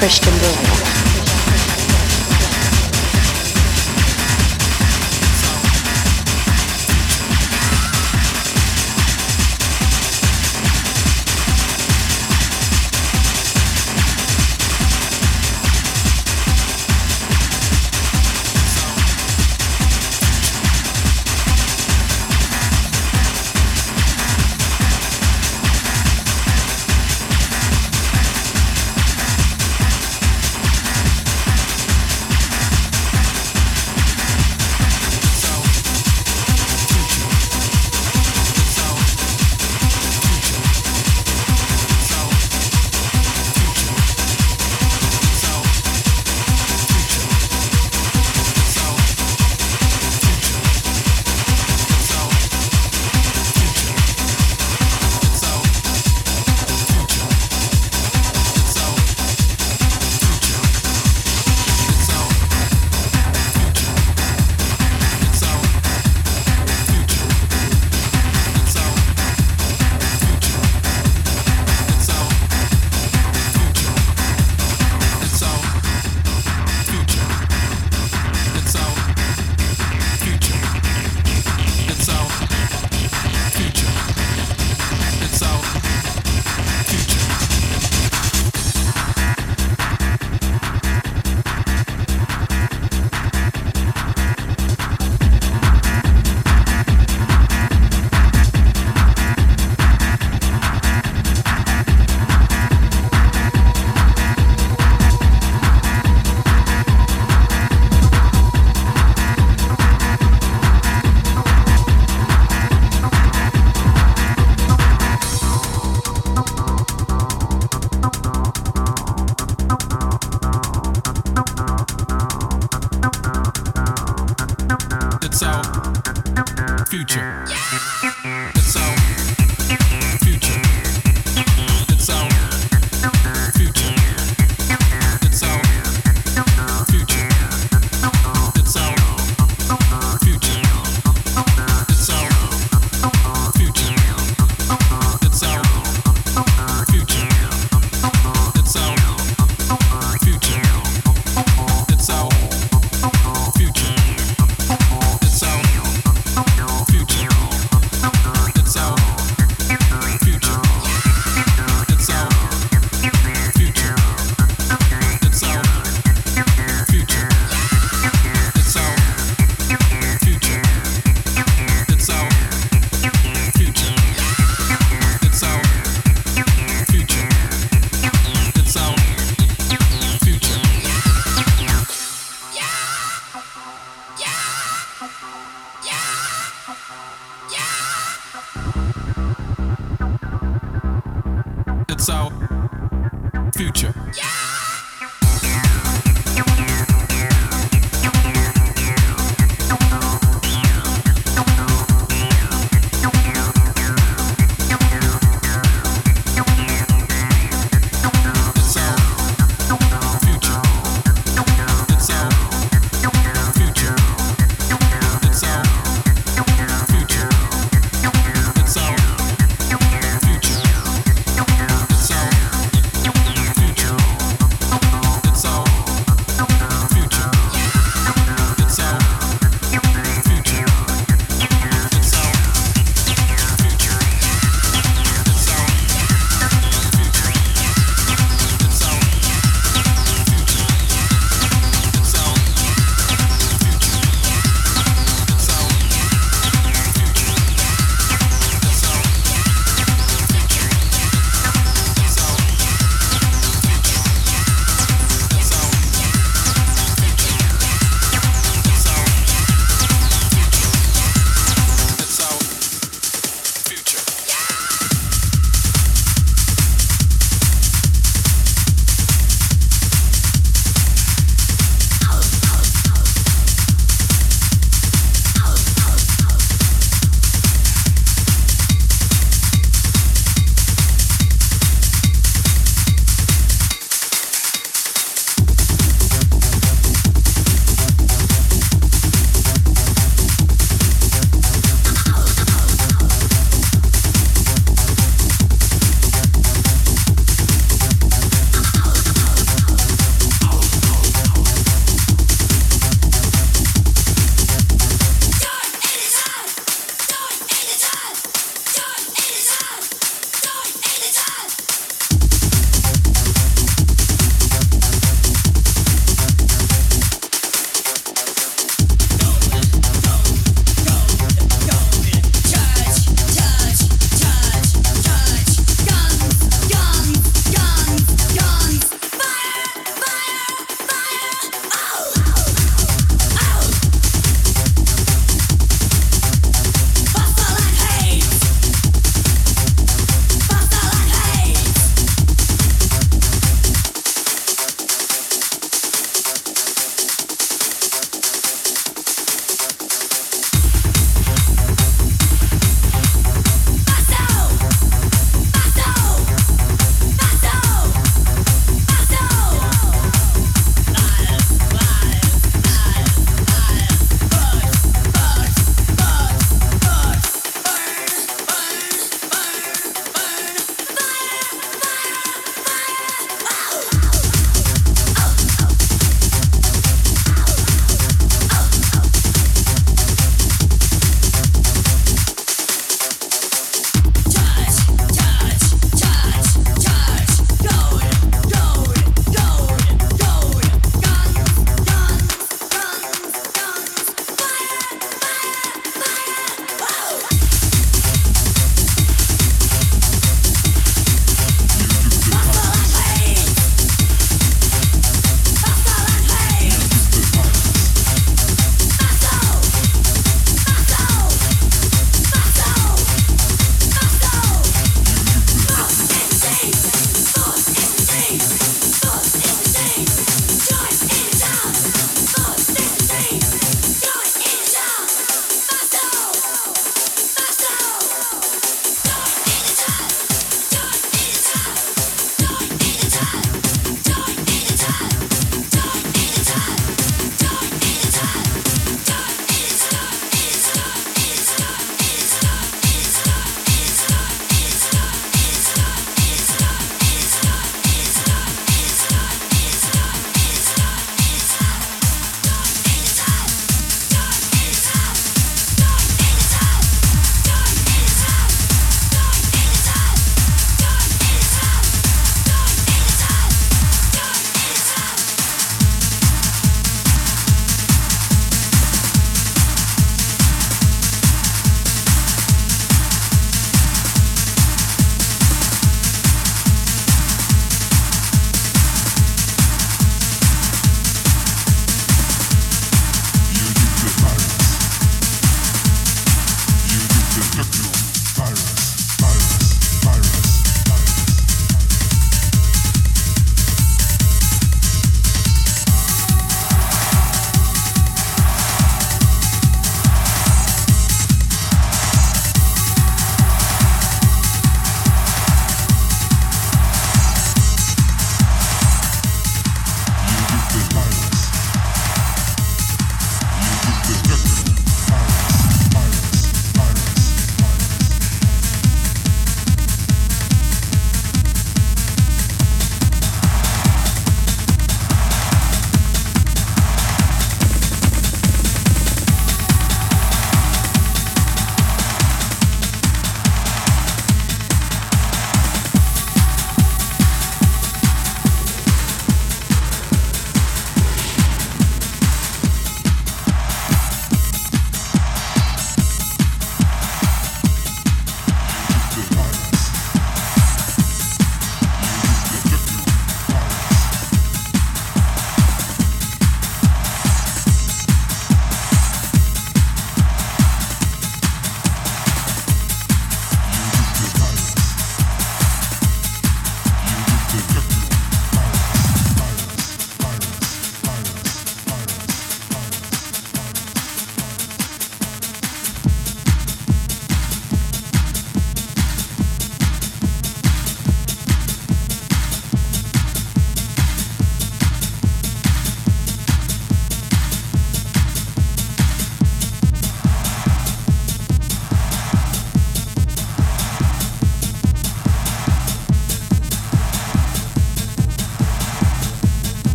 Christian Bill. So, future. Yeah!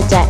Christian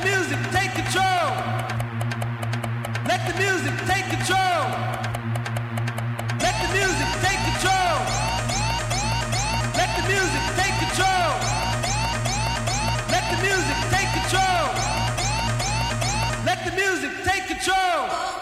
the music take control. Let the music take control. Let the music take control. Let the music take control. Let the music take control. Let the music take control.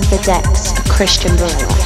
Decks, Cristian Varela.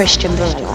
Cristian Varela.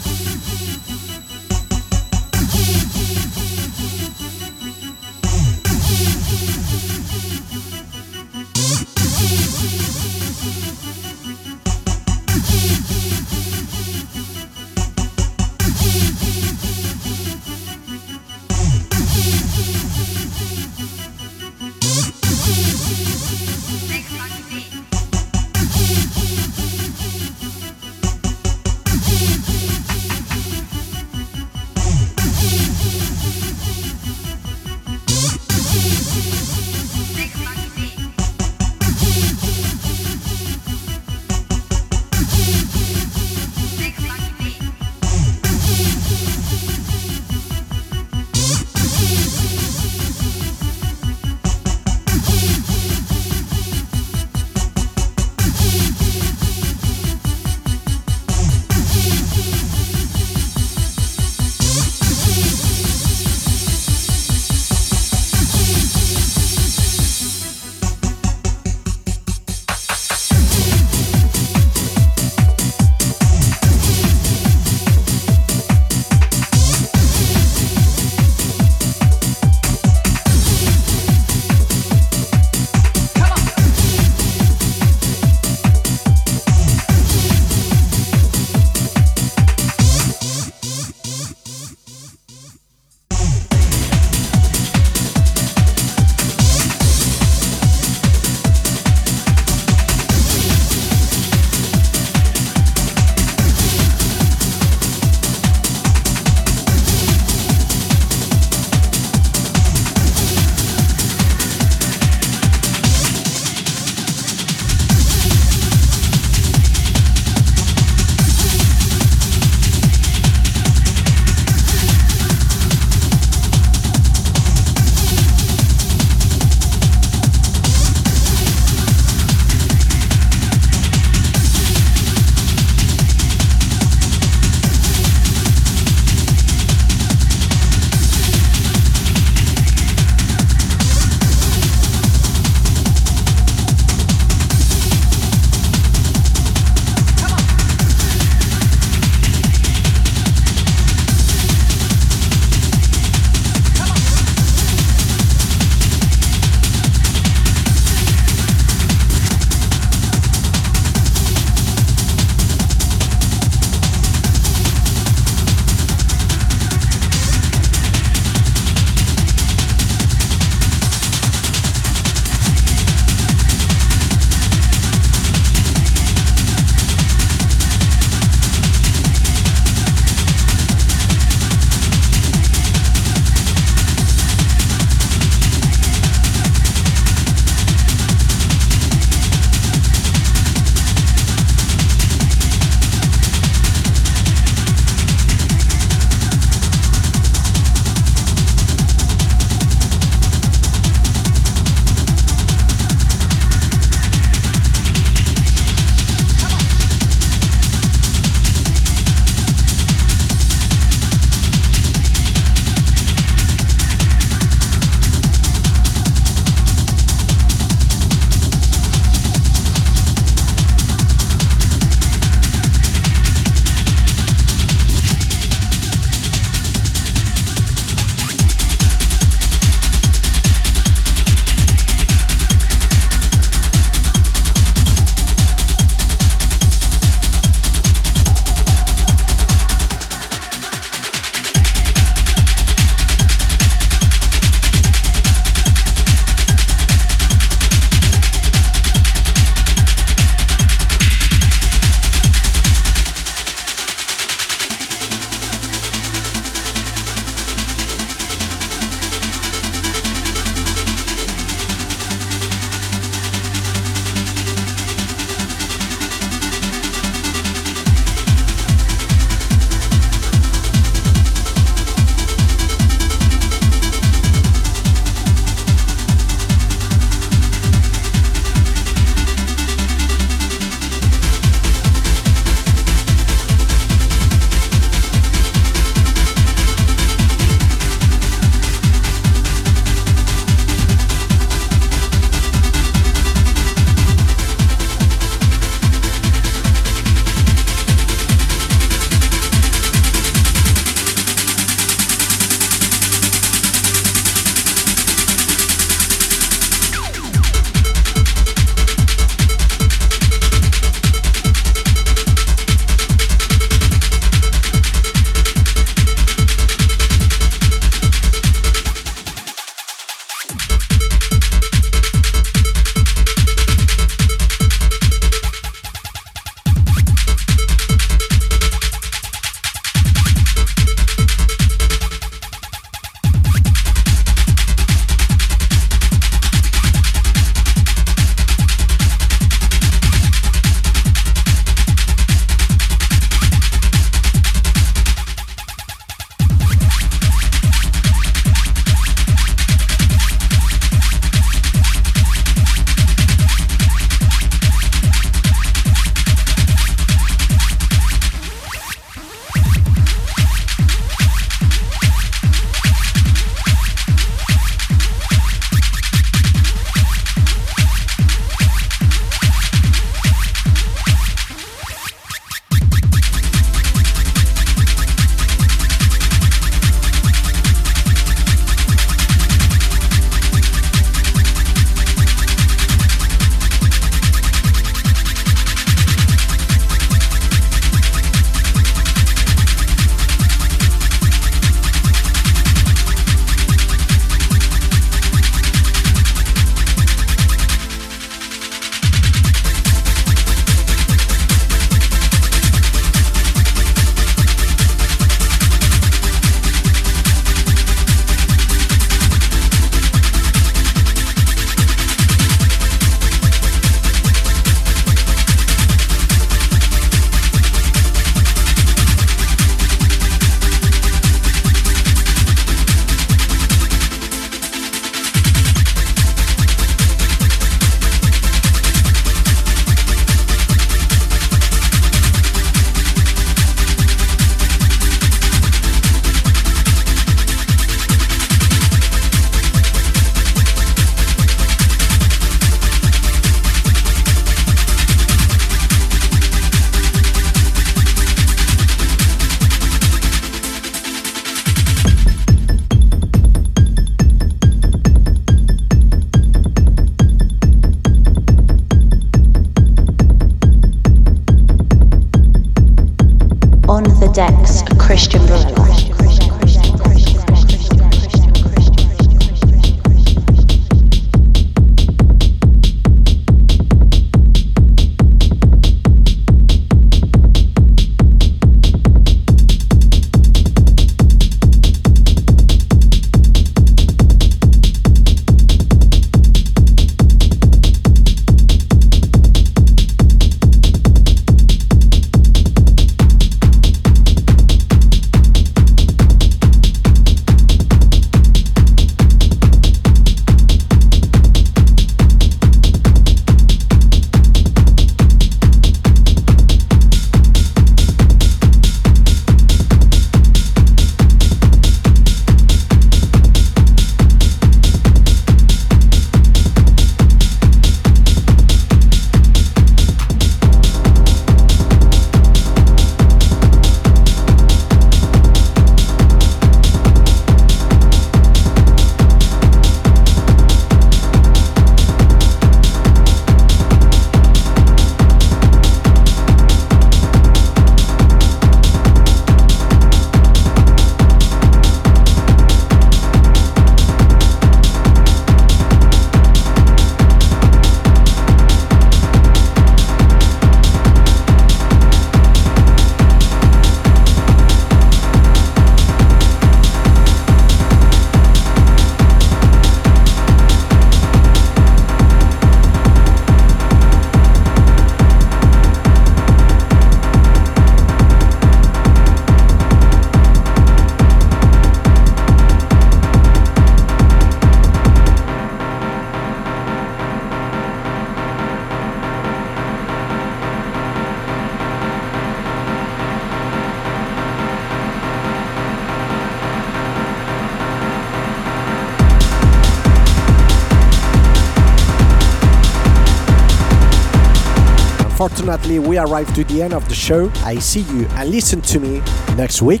Unfortunately, we arrived to the end of the show. I see you and listen to me next week,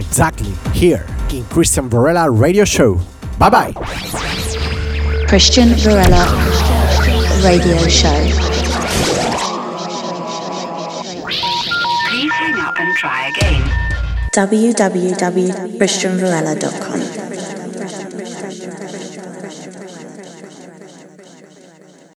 exactly here in Cristian Varela Radio Show. Bye bye. Cristian Varela Radio Show. Please hang up and try again. www.cristianvarela.com.